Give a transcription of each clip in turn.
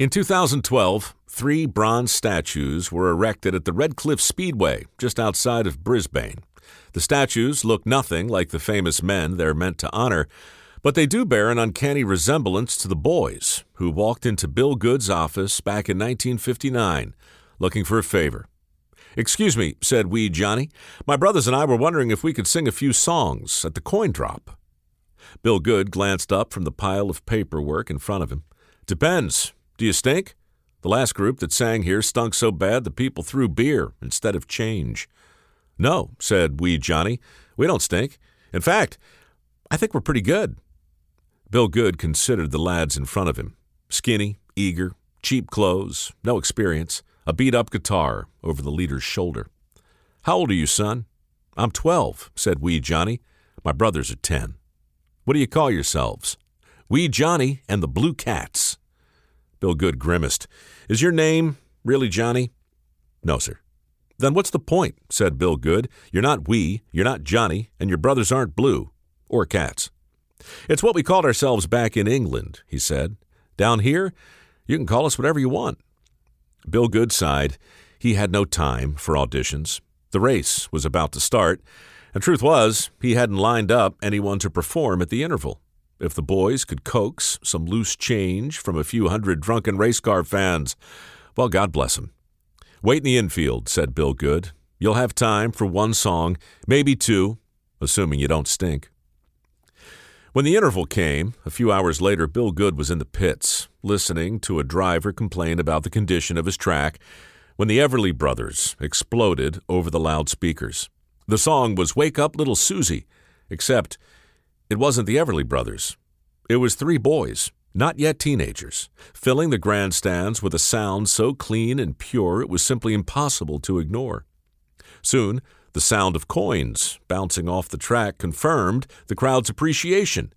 In 2012, three bronze statues were erected at the Redcliffe Speedway, just outside of Brisbane. The statues look nothing like the famous men they're meant to honor, but they do bear an uncanny resemblance to the boys who walked into Bill Goode's office back in 1959 looking for a favor. Excuse me, said Wee Johnny. My brothers and I were wondering if we could sing a few songs at the coin drop. Bill Goode glanced up from the pile of paperwork in front of him. Depends. Do you stink? The last group that sang here stunk so bad the people threw beer instead of change. No, said Wee Johnny. We don't stink. In fact, I think we're pretty good. Bill Goode considered the lads in front of him skinny, eager, cheap clothes, no experience, a beat up guitar over the leader's shoulder. How old are you, son? I'm twelve, said Wee Johnny. My brothers are ten. What do you call yourselves? Wee Johnny and the Blue Cats. Bill Goode grimaced. Is your name really Johnny? No, sir. Then what's the point? said Bill Goode. You're not Wee, you're not Johnny, and your brothers aren't blue. Or cats. It's what we called ourselves back in England, he said. Down here, you can call us whatever you want. Bill Goode sighed. He had no time for auditions. The race was about to start, and truth was, he hadn't lined up anyone to perform at the interval. If the boys could coax some loose change from a few hundred drunken race car fans, well, God bless bless 'em. Wait in the infield, said Bill Goode. You'll have time for one song, maybe two, assuming you don't stink. When the interval came, a few hours later, Bill Goode was in the pits, listening to a driver complain about the condition of his track when the Everly Brothers exploded over the loudspeakers. The song was Wake Up Little Susie, except it wasn't the Everly Brothers. It was three boys, not yet teenagers, filling the grandstands with a sound so clean and pure it was simply impossible to ignore. Soon, the sound of coins bouncing off the track confirmed the crowd's appreciation.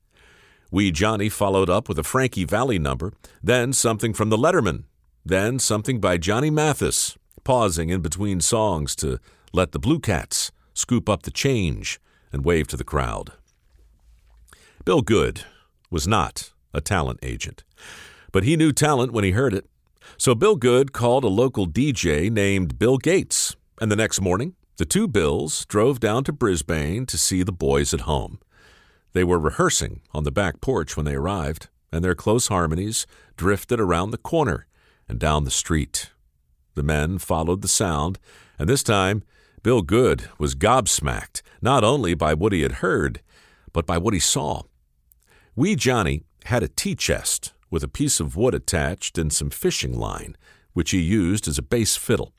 Wee Johnny followed up with a Frankie Valli number, then something from the Lettermen, then something by Johnny Mathis, pausing in between songs to let the Blue Cats scoop up the change and wave to the crowd. Bill Goode was not a talent agent, but he knew talent when he heard it. So Bill Goode called a local DJ named Bill Gates, and the next morning the two Bills drove down to Brisbane to see the boys at home. They were rehearsing on the back porch when they arrived, and their close harmonies drifted around the corner and down the street. The men followed the sound, and this time Bill Goode was gobsmacked not only by what he had heard, but by what he saw. Wee Johnny had a tea chest with a piece of wood attached and some fishing line, which he used as a bass fiddle.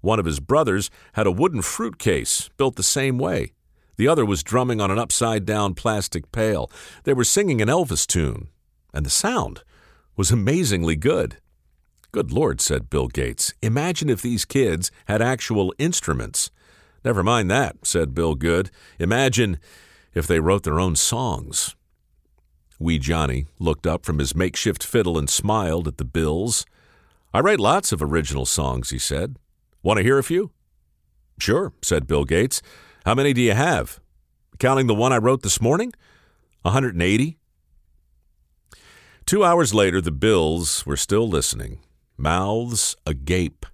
One of his brothers had a wooden fruit case built the same way. The other was drumming on an upside down plastic pail. They were singing an Elvis tune, and the sound was amazingly good. Good Lord, said Bill Gates. Imagine if these kids had actual instruments. Never mind that, said Bill Goode. Imagine if they wrote their own songs. Wee Johnny looked up from his makeshift fiddle and smiled at the Bills. I write lots of original songs, he said. Want to hear a few? Sure, said Bill Gates. How many do you have? Counting the one I wrote this morning? A 180? Two hours later, the Bills were still listening, mouths agape.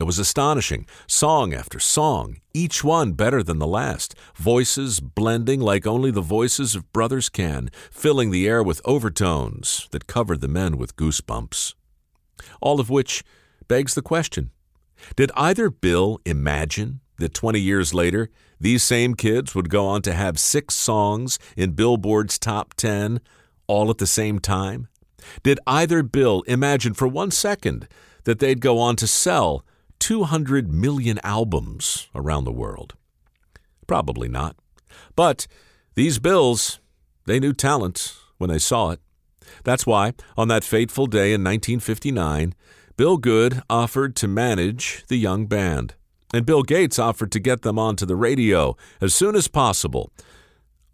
It was astonishing. Song after song, each one better than the last, voices blending like only the voices of brothers can, filling the air with overtones that covered the men with goosebumps. All of which begs the question did either Bill imagine that 20 years later, these same kids would go on to have six songs in Billboard's top 10 all at the same time? Did either Bill imagine for one second that they'd go on to sell 200 million albums around the world? Probably not. But these Bills, they knew talent when they saw it. That's why, on that fateful day in 1959, Bill Goode offered to manage the young band, and Bill Gates offered to get them onto the radio as soon as possible,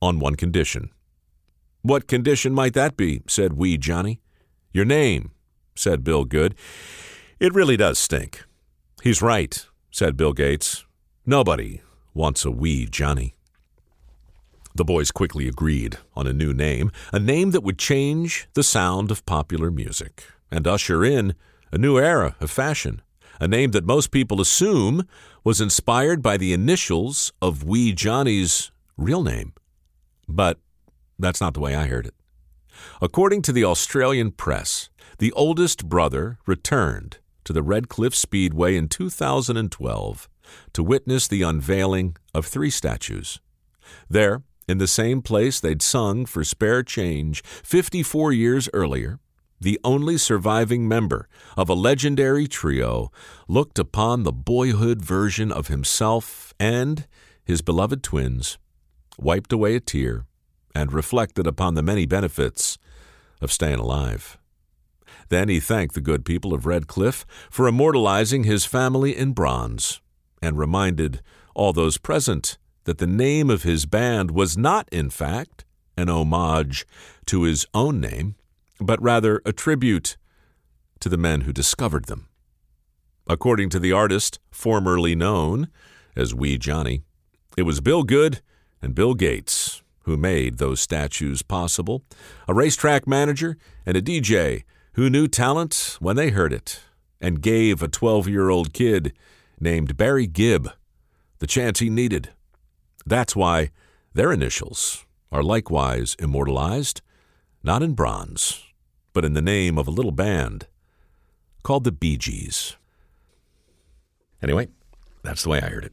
on one condition. What condition might that be? said Wee Johnny. Your name, said Bill Goode. It really does stink. He's right, said Bill Gates. Nobody wants a wee Johnny. The boys quickly agreed on a new name, a name that would change the sound of popular music and usher in a new era of fashion, a name that most people assume was inspired by the initials of Wee Johnny's real name. But that's not the way I heard it. According to the Australian press, the oldest brother returned to the Redcliffe Speedway in 2012 to witness the unveiling of three statues. There, in the same place they'd sung for spare change 54 years earlier, the only surviving member of a legendary trio looked upon the boyhood version of himself and his beloved twins, wiped away a tear, and reflected upon the many benefits of staying alive. Then he thanked the good people of Redcliffe for immortalizing his family in bronze and reminded all those present that the name of his band was not, in fact, an homage to his own name, but rather a tribute to the men who discovered them. According to the artist formerly known as Wee Johnny, it was Bill Goode and Bill Gates who made those statues possible, a racetrack manager and a DJ who knew talent when they heard it and gave a 12 year old kid named Barry Gibb the chance he needed. That's why their initials are likewise immortalized, not in bronze, but in the name of a little band called the Bee Gees. Anyway, that's the way I heard it.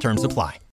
Terms apply.